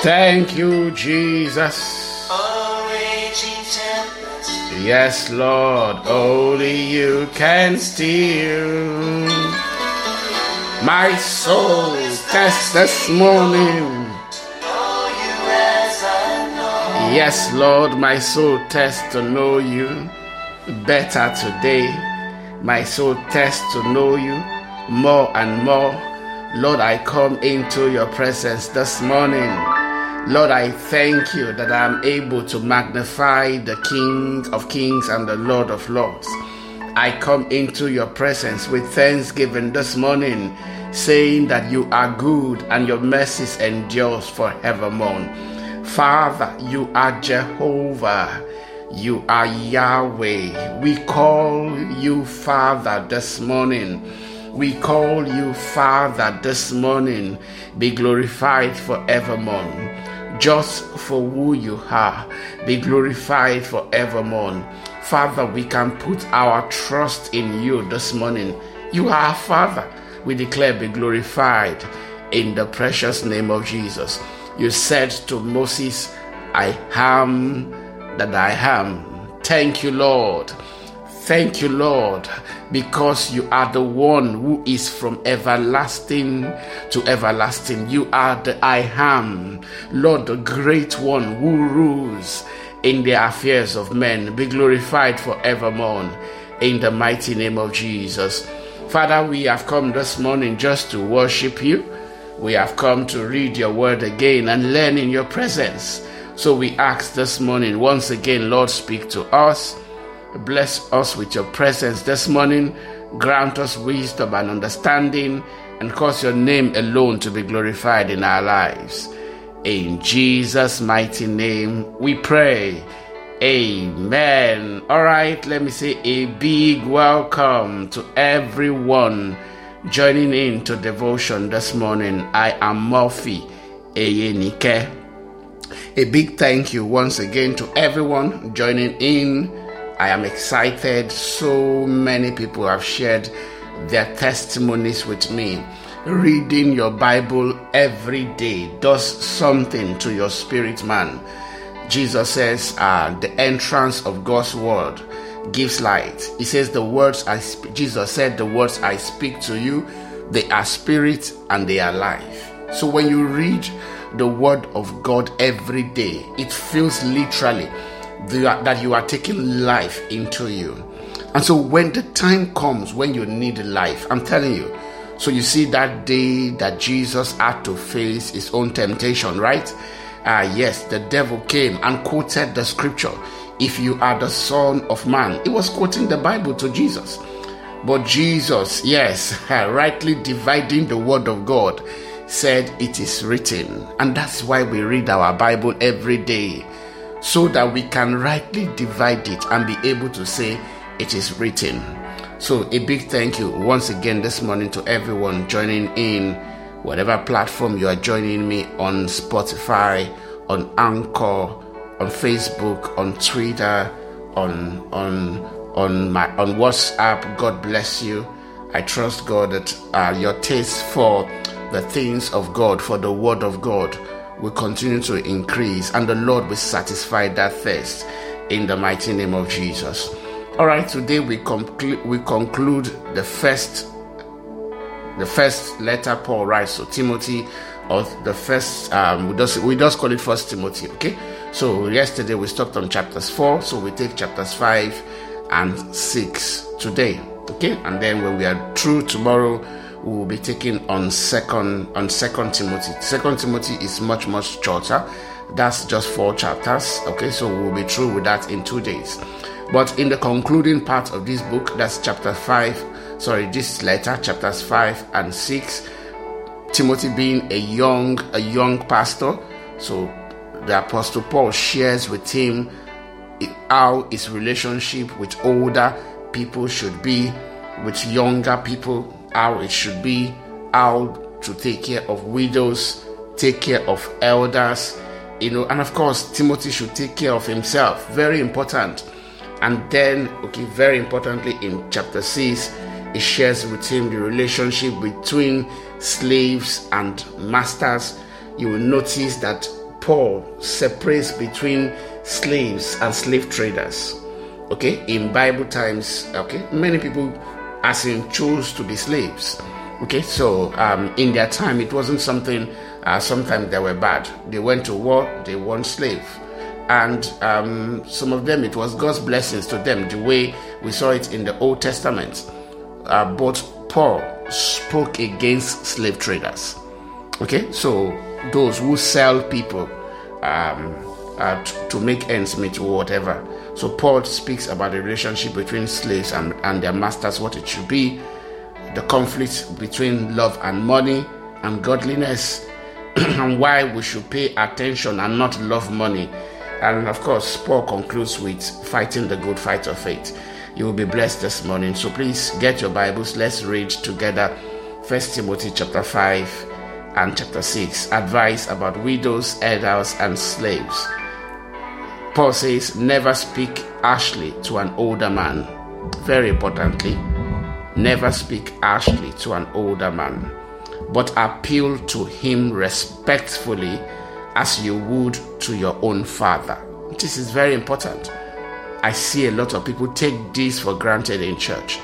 Thank you, Jesus. Yes, Lord, only you can steal my soul test this morning. Yes, Lord, my soul tests to know you better today. My soul tests to know you more and more. Lord, I come into your presence this morning. Lord, I thank you that I am able to magnify the King of Kings and the Lord of Lords. I come into your presence with thanksgiving this morning, saying that you are good and your mercies endures forevermore. Father, you are Jehovah. You are Yahweh. We call you Father this morning. We call you Father this morning. Be glorified forevermore just for who you are. Be glorified forevermore. Father, we can put our trust in you this morning. You are Father. We declare, be glorified in the precious name of Jesus. You said to Moses, I am that I am. Thank you, Lord. Thank you, Lord, because you are the one who is from everlasting to everlasting. You are the I am, Lord, the great one who rules in the affairs of men. Be glorified forevermore in the mighty name of Jesus. Father, we have come this morning just to worship you. We have come to read your word again and learn in your presence. So we ask this morning, once again, Lord, speak to us Bless us with your presence this morning. Grant us wisdom and understanding and cause your name alone to be glorified in our lives. In Jesus' mighty name we pray. Amen. All right, let me say a big welcome to everyone joining in to devotion this morning. I am Murphy Eyenike. A big thank you once again to everyone joining in I am excited. So many people have shared their testimonies with me. Reading your Bible every day does something to your spirit, man. Jesus says, uh, the entrance of God's word gives light. He says, the words I speak, Jesus said, the words I speak to you, they are spirit and they are life. So when you read the word of God every day, it feels literally that you are taking life into you. And so when the time comes when you need life, I'm telling you, so you see that day that Jesus had to face his own temptation, right? Ah, uh, yes, the devil came and quoted the scripture. If you are the son of man, he was quoting the Bible to Jesus. But Jesus, yes, rightly dividing the word of God, said it is written. And that's why we read our Bible every day so that we can rightly divide it and be able to say it is written. So, a big thank you once again this morning to everyone joining in, whatever platform you are joining me on Spotify, on Anchor, on Facebook, on Twitter, on on on my on WhatsApp. God bless you. I trust God that uh, your taste for the things of God, for the Word of God, will continue to increase and the Lord will satisfy that thirst in the mighty name of Jesus. All right, today we conclude we conclude the first the first letter Paul writes to Timothy or the first um, we just we just call it first Timothy, okay? So yesterday we stopped on chapters 4, so we take chapters 5 and 6 today, okay? And then when we are through tomorrow we will be taking on second on second timothy. Second timothy is much much shorter. That's just four chapters okay? So we'll be through with that in two days. But in the concluding part of this book that's chapter 5 sorry this letter chapters 5 and 6 timothy being a young a young pastor. So the apostle paul shares with him how his relationship with older people should be with younger people how it should be, how to take care of widows, take care of elders, you know, and of course, Timothy should take care of himself. Very important. And then, okay, very importantly, in chapter 6, it shares with him the relationship between slaves and masters. You will notice that Paul separates between slaves and slave traders. Okay, in Bible times, okay, many people as in chose to be slaves. Okay, so um, in their time, it wasn't something. Uh, sometimes they were bad. They went to war. They won slave, and um, some of them it was God's blessings to them. The way we saw it in the Old Testament, uh, but Paul spoke against slave traders. Okay, so those who sell people um, uh, to, to make ends meet or whatever. So Paul speaks about the relationship between slaves and, and their masters, what it should be the conflict between love and money and godliness, and why we should pay attention and not love money. And of course, Paul concludes with fighting the good fight of faith. You will be blessed this morning. So please get your Bibles. Let's read together First Timothy chapter 5 and chapter 6. Advice about widows, elders, and slaves. Paul says, Never speak harshly to an older man. Very importantly, Never speak harshly to an older man, but appeal to him respectfully as you would to your own father. This is very important. I see a lot of people take this for granted in church.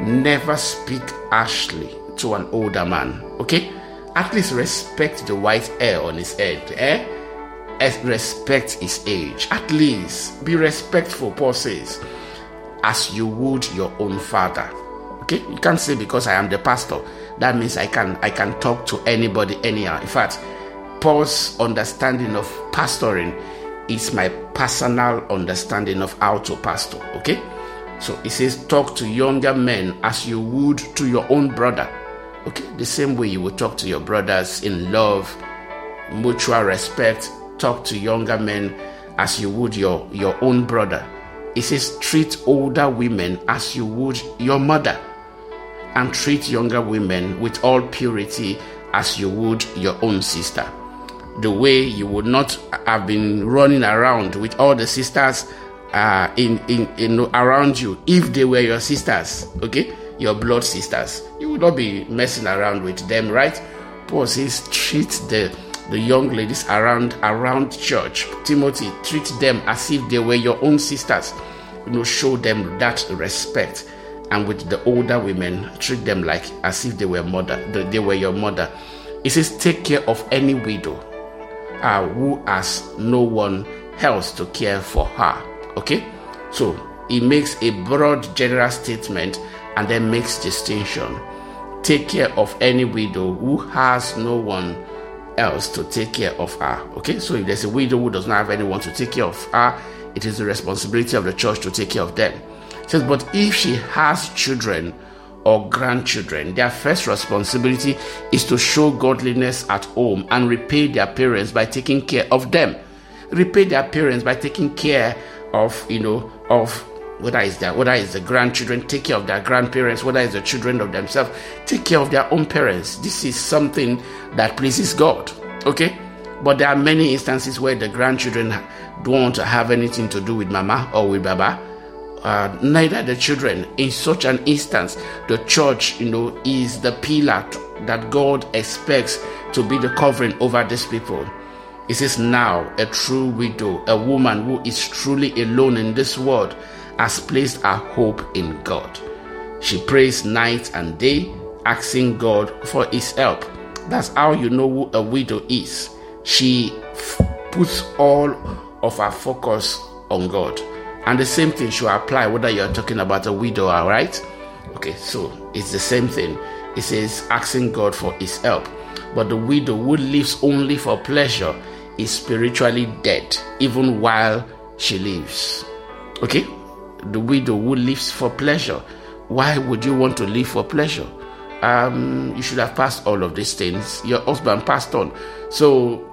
Never speak harshly to an older man, okay? At least respect the white hair on his head, eh? Respect his age. At least be respectful, Paul says, as you would your own father. Okay, you can't say because I am the pastor that means I can I can talk to anybody anyhow. In fact, Paul's understanding of pastoring is my personal understanding of how to pastor. Okay, so he says talk to younger men as you would to your own brother. Okay, the same way you would talk to your brothers in love, mutual respect. Talk to younger men as you would your your own brother. He says treat older women as you would your mother and treat younger women with all purity as you would your own sister. The way you would not have been running around with all the sisters uh, in, in, in around you if they were your sisters, okay, your blood sisters. You would not be messing around with them, right? Paul says, treat the the young ladies around around church. Timothy, treat them as if they were your own sisters. You know, show them that respect and with the older women, treat them like as if they were mother, they were your mother. It says, take care of any widow uh, who has no one else to care for her. Okay, so he makes a broad general statement and then makes distinction. Take care of any widow who has no one else to take care of her. Okay, so if there's a widow who does not have anyone to take care of her, it is the responsibility of the church to take care of them says, But if she has children or grandchildren, their first responsibility is to show godliness at home and repay their parents by taking care of them. Repay their parents by taking care of, you know, of whether it's their whether it's the grandchildren, take care of their grandparents, whether it's the children of themselves, take care of their own parents. This is something that pleases God. Okay? But there are many instances where the grandchildren don't want to have anything to do with mama or with baba uh, neither the children. In such an instance, the church, you know, is the pillar that God expects to be the covering over these people. It says, Now a true widow, a woman who is truly alone in this world, has placed her hope in God. She prays night and day, asking God for his help. That's how you know who a widow is. She f- puts all of her focus on God. And the same thing should apply whether you're talking about a widow, all right? Okay, so it's the same thing. It says asking God for his help. But the widow who lives only for pleasure is spiritually dead, even while she lives. Okay? The widow who lives for pleasure. Why would you want to live for pleasure? Um, you should have passed all of these things. Your husband passed on. So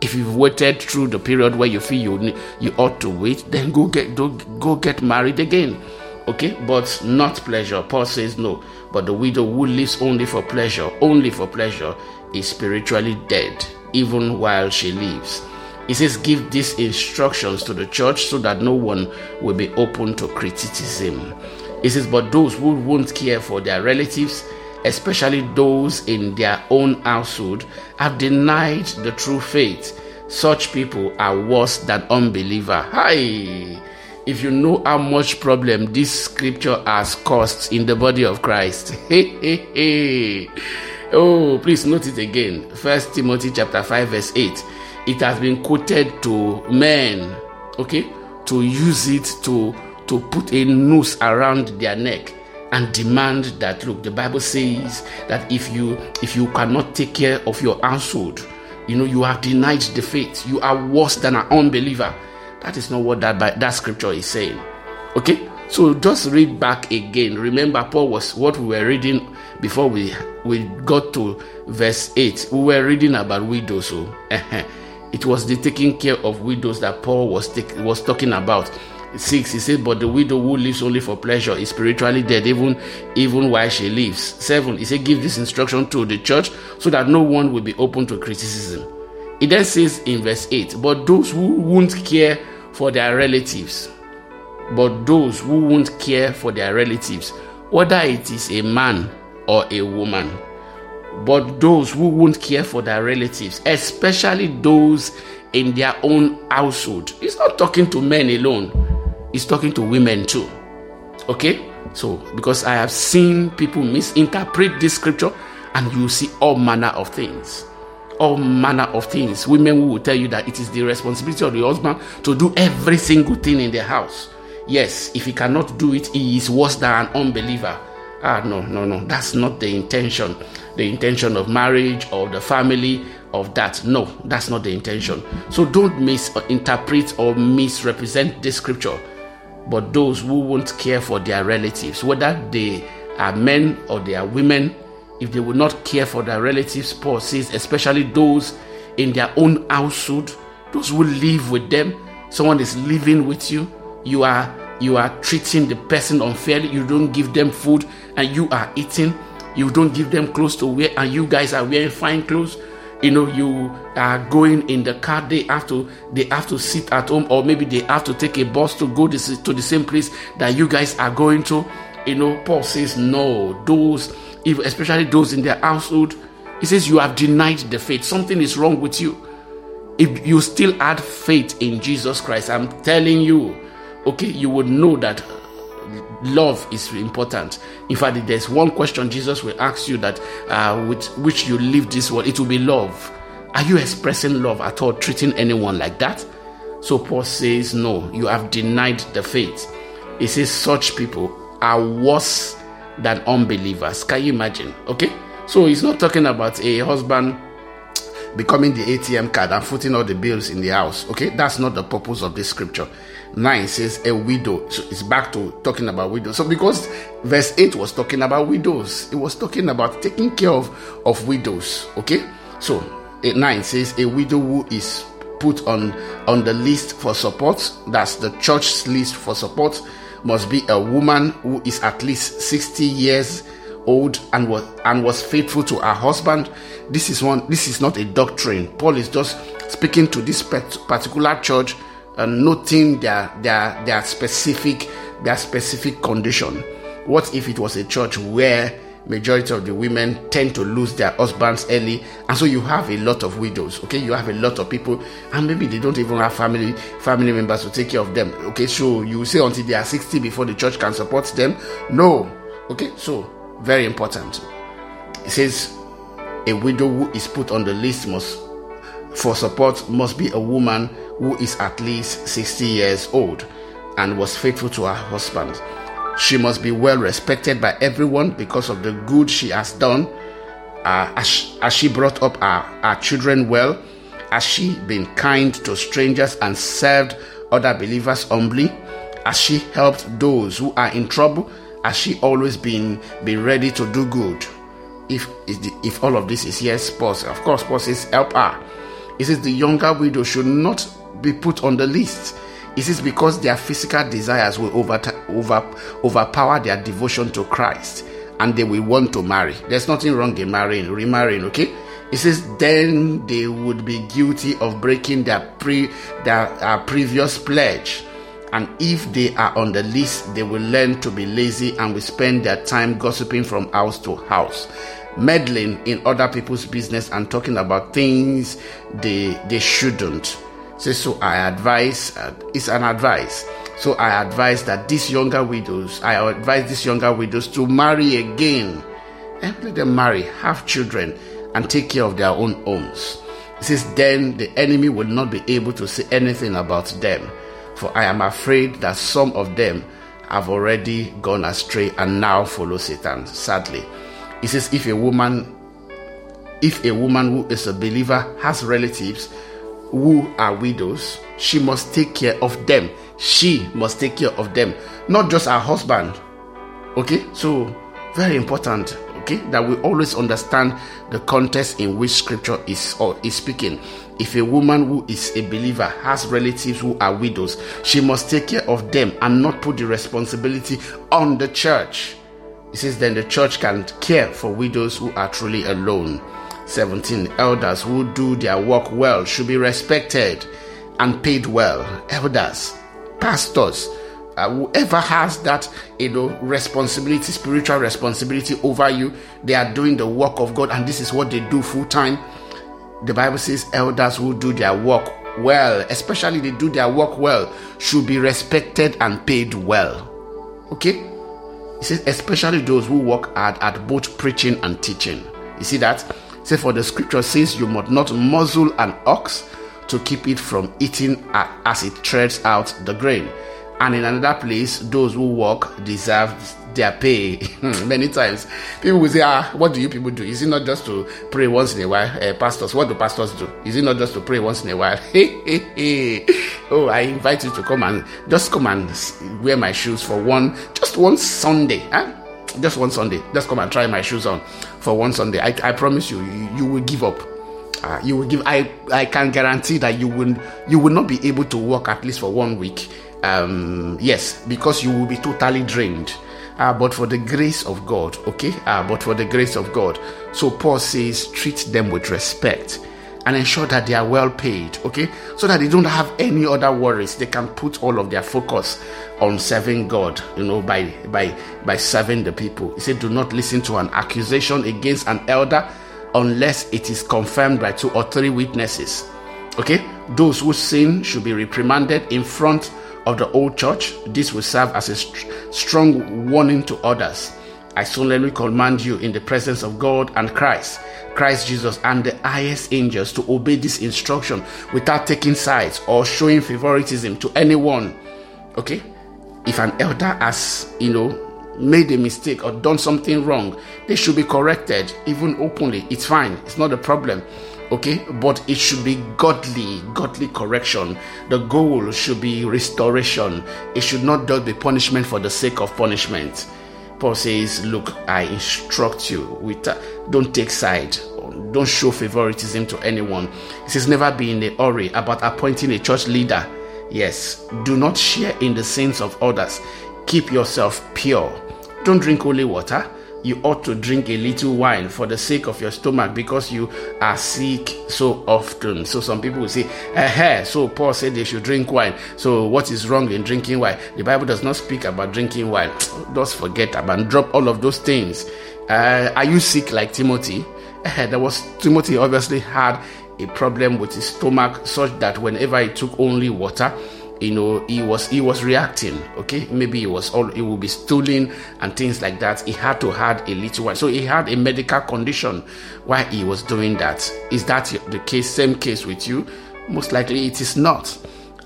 if you've waited through the period where you feel you you ought to wait, then go get go, go get married again. Okay, but not pleasure. Paul says no. But the widow who lives only for pleasure, only for pleasure, is spiritually dead, even while she lives. He says, Give these instructions to the church so that no one will be open to criticism. He says, But those who won't care for their relatives, especially those in their own household, have denied the true faith. such people are worse than unbeliever. Hi. If you know how much problem this scripture has caused in the body of Christ. Hey, hey, hey. Oh, please note it again. First Timothy chapter 5, verse 8. It has been quoted to men, okay, to use it to to put a noose around their neck and demand that look the bible says that if you if you cannot take care of your household you know you have denied the faith. You are worse than an unbeliever. That is not what that that scripture is saying. Okay? So just read back again. Remember paul was what we were reading before we we got to verse 8 we were reading about widows so eh, eh. It was the taking care of widows that paul was take, was talking about. 6 he said but the widow who lives only for pleasure is spiritually dead even even while she lives. 7 he said give this instruction to the church so that no one will be open to criticism. He then says in verse 8 but those who won't care for their relatives but those who won't care for their relatives whether it is a man or a woman but those who won't care for their relatives especially those in their own household he's not talking to men alone He's talking to women too. Okay? So, because I have seen people misinterpret this scripture and you see all manner of things. All manner of things. Women will tell you that it is the responsibility of the husband to do every single thing in the house. Yes, if he cannot do it, he is worse than an unbeliever. Ah, no, no, no. That's not the intention. The intention of marriage or the family of that. No, that's not the intention. So don't misinterpret or misrepresent this scripture but those who won't care for their relatives, whether they are men or they are women, if they will not care for their relatives, Paul says, especially those in their own household, those who live with them, someone is living with you, you are you are treating the person unfairly, you don't give them food and you are eating, you don't give them clothes to wear, and you guys are wearing fine clothes, you know you are going in the car. They have to they have to sit at home or maybe they have to take a bus to go this, to the same place that you guys are going to. You know paul says no those if, especially those in their household. He says you have denied the faith. Something is wrong with you. If you still had faith in jesus christ i'm telling you okay you would know that love is important. In fact, there's one question Jesus will ask you that uh, with which you live this world, it will be love. Are you expressing love at all, treating anyone like that? So Paul says, No, you have denied the faith. He says, Such people are worse than unbelievers. Can you imagine? Okay? So he's not talking about a husband becoming the ATM card and footing all the bills in the house. Okay? That's not the purpose of this scripture. 9 says a widow. So it's back to talking about widows. So because verse 8 was talking about widows, it was talking about taking care of, of widows. Okay? So 9 says a widow who is put on on the list for support, that's the church's list for support, must be a woman who is at least 60 years old and was and was faithful to her husband. This is one this is not a doctrine. Paul is just speaking to this particular church and noting their their their specific their specific condition. What if it was a church where majority of the women tend to lose their husbands early and so you have a lot of widows okay? You have a lot of people and maybe they don't even have family family members to take care of them okay? So you say until they are 60 before the church can support them? No okay? So very important. It says a widow who is put on the list must for support must be a woman who is at least 60 years old and was faithful to her husband. She must be well respected by everyone because of the good she has done. Uh, as, as, she brought up our, our children well, as she been kind to strangers and served other believers humbly? as she helped those who are in trouble? as she always been, been ready to do good? If, if all of this is yes, pause. Of course, Paul's says help her. It says the younger widow should not be put on the list. Is this because their physical desires will over, over, overpower their devotion to Christ and they will want to marry? There's nothing wrong in marrying, remarrying, okay? It says then they would be guilty of breaking their pre their uh, previous pledge. And if they are on the list, they will learn to be lazy and will spend their time gossiping from house to house. meddling in other people's business and talking about things they they shouldn't. Say so I advise uh, it's an advice. So I advise that these younger widows, I advise these younger widows to marry again. And let them marry, have children, and take care of their own homes. He says, Then the enemy will not be able to say anything about them. For I am afraid that some of them have already gone astray and now follow Satan, sadly. He says, If a woman if a woman who is a believer has relatives who are widows, she must take care of them. She must take care of them, not just her husband. Okay, so very important okay that we always understand the context in which scripture is or is speaking if a woman who is a believer has relatives who are widows she must take care of them and not put the responsibility on the church it says then the church can care for widows who are truly alone 17 elders who do their work well should be respected and paid well. Elders pastors uh, whoever has that you know responsibility spiritual responsibility over you they are doing the work of god and this is what they do full time the bible says elders who do their work well especially they do their work well should be respected and paid well. Okay? He says especially those who work hard at both preaching and teaching. You see that say for the scripture says you must not muzzle an ox to keep it from eating as it treads out the grain and in another place, those who work deserve their pay. Many times, people will say, "Ah, what do you people do? Is it not just to pray once in a while?" Uh, pastors, what do pastors do? Is it not just to pray once in a while? oh, I invite you to come and just come and wear my shoes for one, just one Sunday. Huh? Just one Sunday. Just come and try my shoes on for one Sunday. I, I promise you, you, you will give up. Uh, you will give. I I can guarantee that you will you will not be able to work at least for one week um, yes, because you will be totally drained. Uh, but for the grace of God, okay? Uh, but for the grace of God. So Paul says, treat them with respect and ensure that they are well paid, okay? So that they don't have any other worries. They can put all of their focus on serving God, you know, by by by serving the people. He said, do not listen to an accusation against an elder unless it is confirmed by two or three witnesses. Okay? Those who sin should be reprimanded in front of the old church, this will serve as a st- strong warning to others. I solemnly command you in the presence of God and Christ, Christ Jesus, and the highest angels to obey this instruction without taking sides or showing favoritism to anyone. Okay? If an elder has, you know, made a mistake or done something wrong, they should be corrected, even openly. It's fine, it's not a problem okay but it should be godly godly correction the goal should be restoration it should not just be punishment for the sake of punishment paul says look i instruct you with uh, don't take side don't show favoritism to anyone. He says never be in a hurry about appointing a church leader. Yes do not share in the sins of others. Keep yourself pure. Don't drink holy water you ought to drink a little wine for the sake of your stomach because you are sick so often. So some people will say, eh, so Paul said they should drink wine. So what is wrong in drinking wine? The Bible does not speak about drinking wine. Just forget about drop all of those things. Uh, are you sick like Timothy? Uh, there was Timothy obviously had a problem with his stomach such that whenever he took only water, you know he was he was reacting okay? Maybe he was all he will be stooling and things like that. He had to had a little while. So he had a medical condition why he was doing that. Is that the case same case with you? Most likely it is not.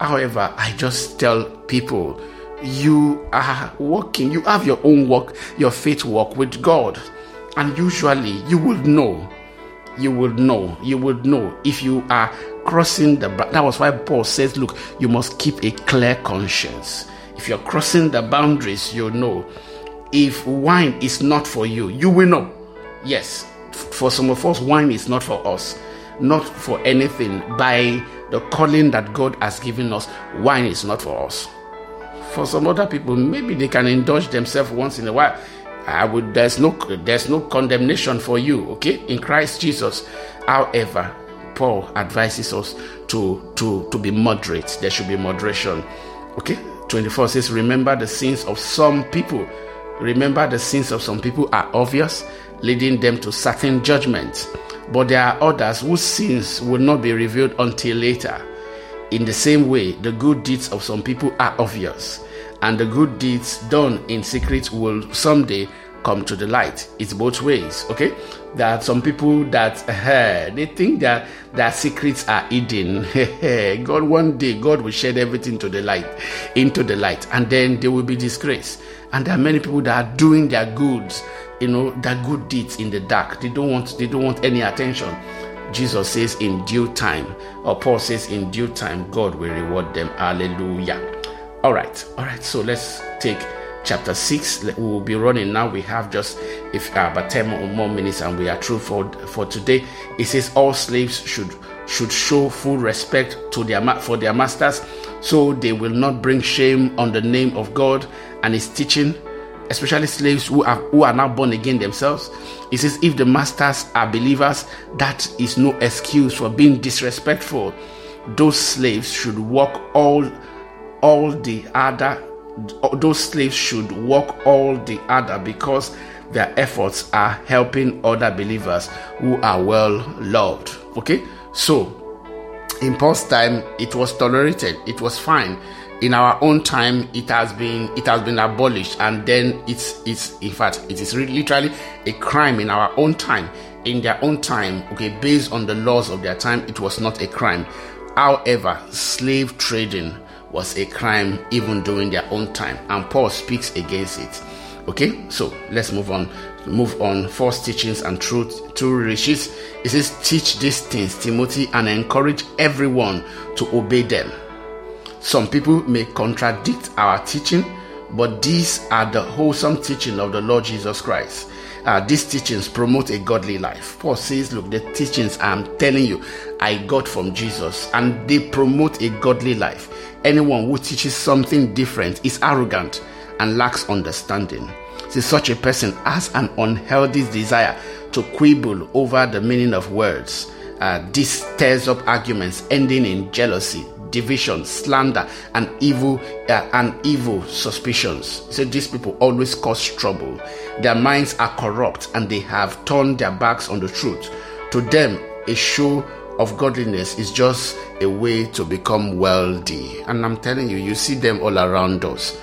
However i just tell people you are working you have your own work your faith work with god. And usually you will know you will know you will know if you are crossing the that was why paul says look you must keep a clear conscience. If you're crossing the boundaries you know if wine is not for you you will know. Yes for some of us wine is not for us not for anything. By the calling that god has given us wine is not for us. For some other people maybe they can indulge themselves once in a while. I would there's no there's no condemnation for you okay in christ jesus. However Paul advises us to, to, to be moderate. There should be moderation. Okay? 24 says, Remember the sins of some people Remember, the sins of some people are obvious, leading them to certain judgments. But there are others whose sins will not be revealed until later. In the same way, the good deeds of some people are obvious, and the good deeds done in secret will someday come to the light. It's both ways, okay? There are some people that uh, they think that their secrets are hidden. God, one day, God will shed everything to the light, into the light, and then they will be disgraced. And there are many people that are doing their goods, you know, their good deeds in the dark. They don't want, they don't want any attention. Jesus says in due time, or Paul says in due time, God will reward them. Hallelujah. All right, all right. So let's take chapter 6 we will be running now we have just if uh, about 10 more, minutes and we are through for for today it says all slaves should should show full respect to their for their masters so they will not bring shame on the name of god and his teaching especially slaves who are who are now born again themselves. it says, if the masters are believers, that is no excuse for being disrespectful. Those slaves should work all all the other those slaves should work all the other because their efforts are helping other believers who are well loved. Okay, so in Paul's time, it was tolerated, it was fine. In our own time it has been it has been abolished. And then it's it's in fact it is literally a crime in our own time. In their own time okay based on the laws of their time it was not a crime. However slave trading was a crime even during their own time and paul speaks against it. Okay so let's move on move on. False teachings and truth true riches. It says teach these things timothy and encourage everyone to obey them. Some people may contradict our teaching, but these are the wholesome teaching of the Lord Jesus Christ. Uh, these teachings promote a godly life. Paul says, Look, the teachings I'm telling you, I got from Jesus, and they promote a godly life. Anyone who teaches something different is arrogant and lacks understanding. See, such a person has an unhealthy desire to quibble over the meaning of words. Uh, this stirs up arguments ending in jealousy, division, slander, and evil uh, and evil suspicions. Said these people always cause trouble. Their minds are corrupt and they have turned their backs on the truth. To them, a show of godliness is just a way to become wealthy. And I'm telling you, you see them all around us.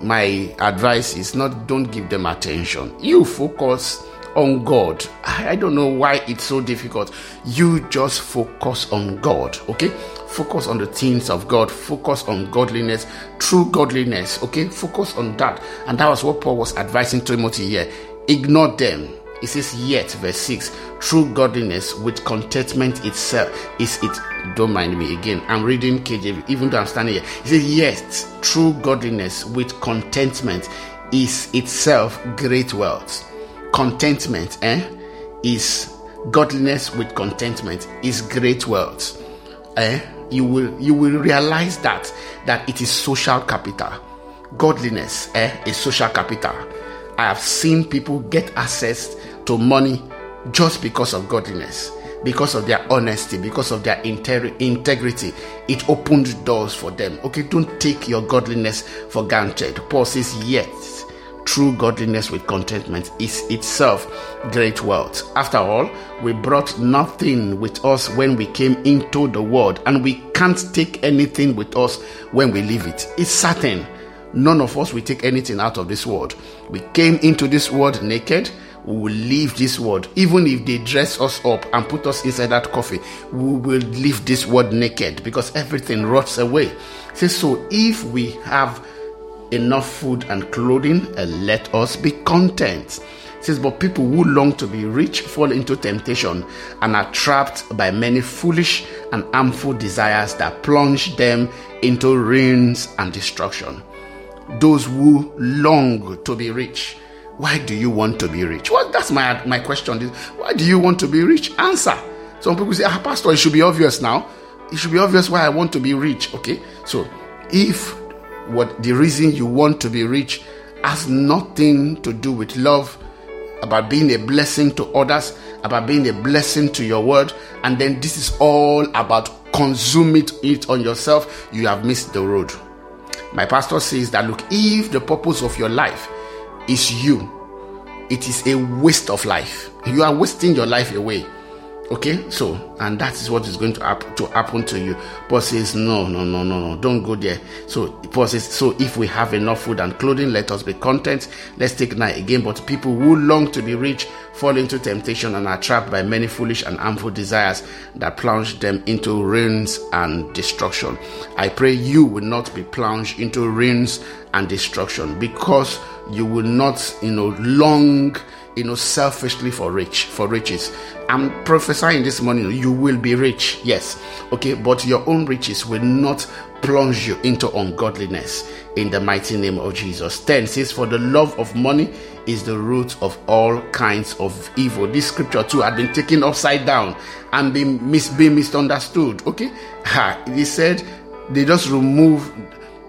My advice is not don't give them attention. You focus on God. I don't know why it's so difficult. You just focus on God, okay? Focus on the things of God. Focus on godliness, true godliness. Okay, focus on that. And that was what Paul was advising Timothy here. Ignore them. It says, yet, verse 6, true godliness with contentment itself is it. Don't mind me again. I'm reading KJV, even though I'm standing here. It says, yet, true godliness with contentment is itself great wealth. Contentment, eh? Is godliness with contentment is great wealth. Eh? You will you will realize that that it is social capital. Godliness eh, is social capital. I have seen people get access to money just because of godliness because of their honesty because of their integrity. It opened doors for them. Okay don't take your godliness for granted. Paul says yet True godliness with contentment is itself great wealth. After all, we brought nothing with us when we came into the world, and we can't take anything with us when we leave it. It's certain. None of us will take anything out of this world. We came into this world naked. We will leave this world. Even if they dress us up and put us inside that coffee, we will leave this world naked because everything rots away. So if we have enough food and clothing, and let us be content. It says, But people who long to be rich fall into temptation and are trapped by many foolish and harmful desires that plunge them into ruins and destruction. Those who long to be rich. Why do you want to be rich? Well, that's my, my question. Is, Why do you want to be rich? Answer. Some people say, ah, Pastor, it should be obvious now. It should be obvious why I want to be rich. Okay, so if what the reason you want to be rich has nothing to do with love, about being a blessing to others, about being a blessing to your world, and then this is all about consuming it on yourself, you have missed the road. My pastor says that look, if the purpose of your life is you. It is a waste of life. You are wasting your life away. Okay, so and that is what is going to happen to happen to you. Paul says, No, no, no, no, no, don't go there. So Paul says, So if we have enough food and clothing, let us be content. Let's take night again. But people who long to be rich fall into temptation and are trapped by many foolish and harmful desires that plunge them into ruins and destruction. I pray you will not be plunged into ruins and destruction because you will not, you know, long you know, selfishly for rich, for riches. I'm prophesying this morning, you will be rich, yes, okay, but your own riches will not plunge you into ungodliness in the mighty name of Jesus. 10 says, For the love of money is the root of all kinds of evil. This scripture too had been taken upside down and been, mis- been misunderstood. Okay, ha, he said they just remove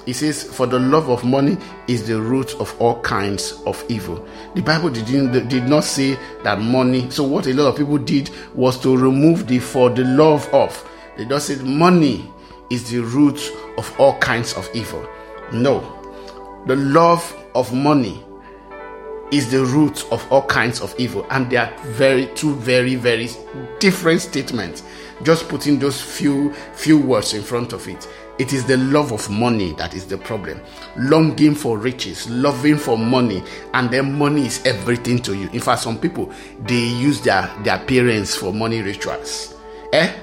he says, For the love of money is the root of all kinds of evil. The Bible did, did not say that money. So, what a lot of people did was to remove the for the love of. They just said money is the root of all kinds of evil. No. The love of money is the root of all kinds of evil. And they are very, two very, very different statements. Just putting those few, few words in front of it. It is the love of money that is the problem. Longing for riches, loving for money, and then money is everything to you. In fact, some people they use their, their parents for money rituals. Eh?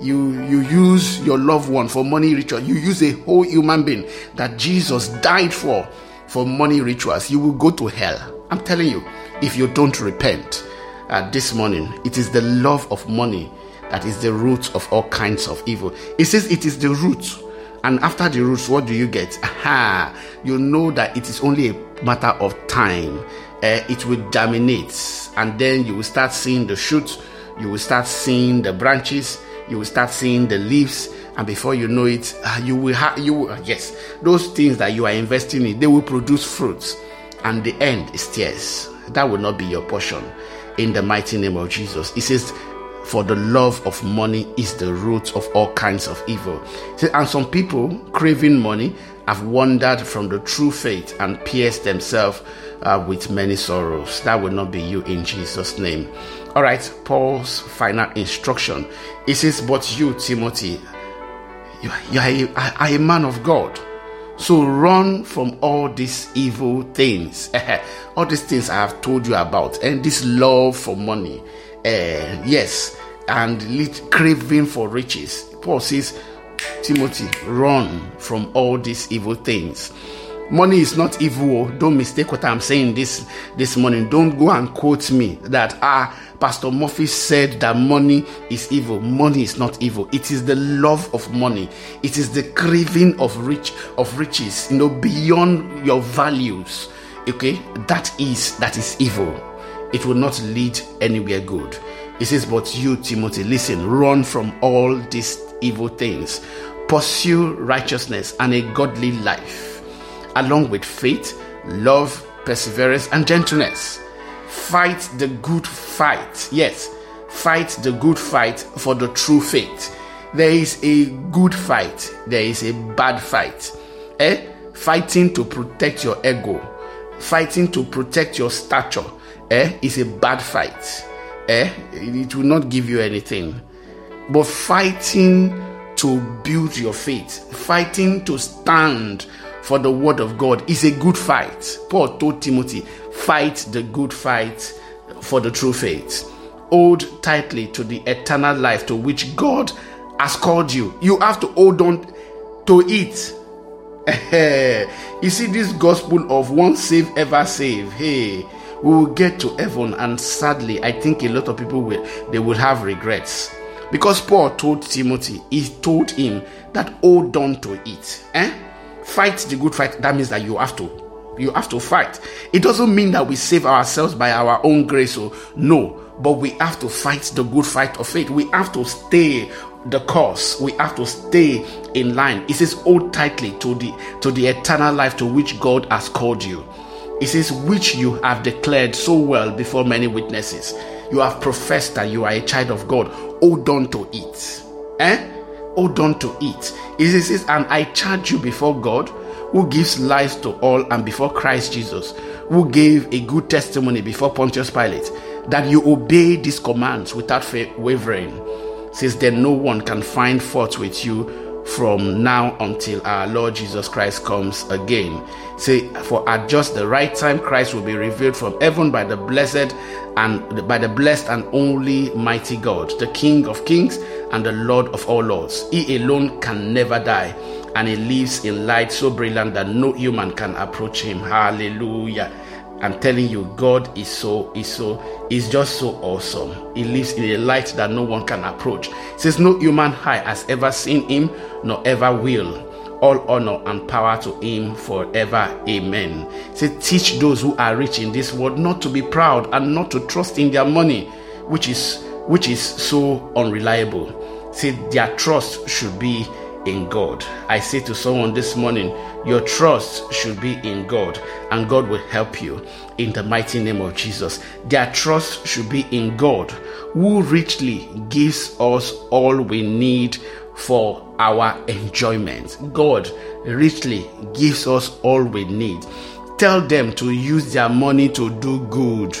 You you use your loved one for money ritual. You use a whole human being that Jesus died for for money rituals. You will go to hell. I'm telling you, if you don't repent uh, this morning, it is the love of money that is the root of all kinds of evil. It says it is the root and after the roots, what do you get? Aha, you know that it is only a matter of time. Uh, it will germinate, and then you will start seeing the shoots, you will start seeing the branches, you will start seeing the leaves, and before you know it, uh, you will have you will, uh, yes, those things that you are investing in, they will produce fruits, and the end is tears. That will not be your portion. In the mighty name of Jesus, it says for the love of money is the root of all kinds of evil. And some people craving money have wandered from the true faith and pierced themselves uh, with many sorrows. That will not be you in Jesus' name. All right, Paul's final instruction. He says, But you, Timothy, you, you are, a, are a man of God. So run from all these evil things. all these things I have told you about, and this love for money. Uh, yes, and craving for riches. Paul says, Timothy, run from all these evil things. Money is not evil. Oh. Don't mistake what I'm saying this this morning. Don't go and quote me that ah Pastor Murphy said that money is evil. Money is not evil. It is the love of money. It is the craving of rich of riches, you know, beyond your values. Okay, that is that is evil. It will not lead anywhere good. He says, But you, Timothy, listen, run from all these evil things. Pursue righteousness and a godly life, along with faith, love, perseverance, and gentleness. Fight the good fight. Yes, fight the good fight for the true faith. There is a good fight, there is a bad fight. Eh? Fighting to protect your ego, fighting to protect your stature, eh, is a bad fight eh, it will not give you anything. But fighting to build your faith, fighting to stand for the word of God is a good fight. Paul told Timothy, fight the good fight for the true faith. Hold tightly to the eternal life to which God has called you. You have to hold on to it. you see, this gospel of once saved, ever saved. Hey, we will get to heaven and sadly i think a lot of people will they will have regrets. Because paul told timothy he told him that hold on to it. Eh? Fight the good fight that means that you have to you have to fight. It doesn't mean that we save ourselves by our own grace or oh, no. But we have to fight the good fight of faith. We have to stay the course. We have to stay in line. It says hold tightly to the to the eternal life to which god has called you it says, which you have declared so well before many witnesses. You have professed that you are a child of God. Hold on to it. Eh? Hold on to it. It says, and I charge you before God, who gives life to all and before Christ Jesus, who gave a good testimony before Pontius Pilate, that you obey these commands without wavering, since then no one can find fault with you from now until our Lord Jesus Christ comes again. Say, for at just the right time, Christ will be revealed from heaven by the blessed and by the blessed and only mighty God, the King of kings and the Lord of all lords. He alone can never die, and he lives in light so brilliant that no human can approach him. Hallelujah. I'm telling you, God is so, is so, is just so awesome. He lives in a light that no one can approach. It says, No human eye has ever seen him, nor ever will. All honor and power to him forever. Amen. Say, teach those who are rich in this world not to be proud and not to trust in their money, which is which is so unreliable. Say their trust should be in God. I say to someone this morning, your trust should be in God, and God will help you in the mighty name of Jesus. Their trust should be in God, who richly gives us all we need for our enjoyment. God richly gives us all we need. Tell them to use their money to do good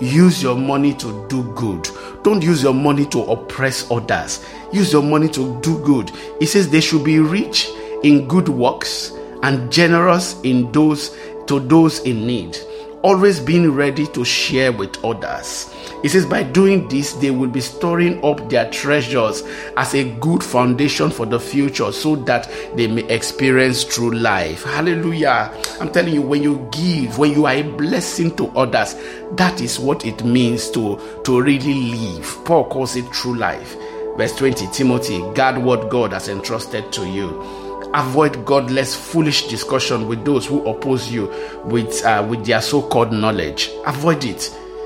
Use your money to do good. Don't use your money to oppress others. Use your money to do good. He says they should be rich in good works and generous in those to those in need always being ready to share with others. He says, by doing this, they will be storing up their treasures as a good foundation for the future so that they may experience true life. Hallelujah. I'm telling you, when you give, when you are a blessing to others, that is what it means to, to really live. Paul calls it true life. Verse 20 Timothy, guard what God has entrusted to you avoid godless foolish discussion with those who oppose you with uh, with their so-called knowledge. Avoid it.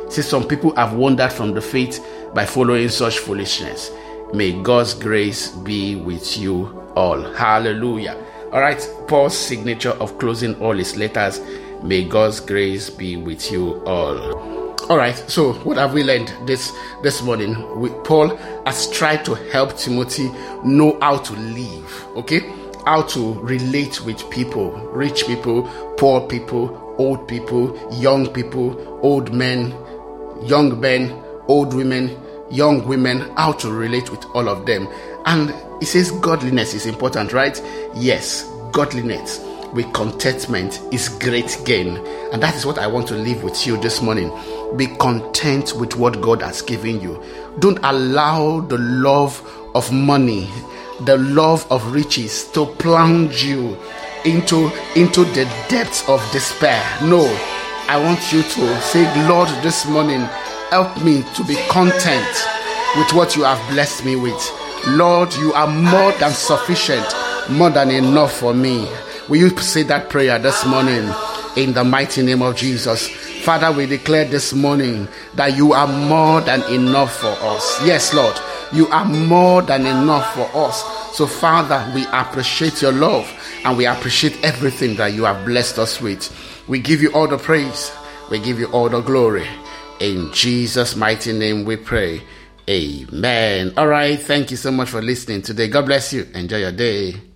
See some people have wandered from the faith by following such foolishness. May god's grace be with you all. Hallelujah. All right paul's signature of closing all his letters. May god's grace be with you all. All right so what have we learned this this morning? We, paul has tried to help timothy know how to live okay how to relate with people rich people, poor people, old people, young people, old men, young men, old women, young women, how to relate with all of them. And he says godliness is important, right? Yes, godliness with contentment is great gain. And that is what I want to leave with you this morning. Be content with what God has given you. Don't allow the love of money the love of riches to plunge you into into the depths of despair. No, I want you to say, Lord, this morning, help me to be content with what you have blessed me with. Lord, you are more than sufficient, more than enough for me. Will you say that prayer this morning in the mighty name of Jesus? Father, we declare this morning that you are more than enough for us. Yes, Lord. You are more than enough for us. So, Father, we appreciate your love and we appreciate everything that you have blessed us with. We give you all the praise, we give you all the glory. In Jesus' mighty name we pray. Amen. All right. Thank you so much for listening today. God bless you. Enjoy your day.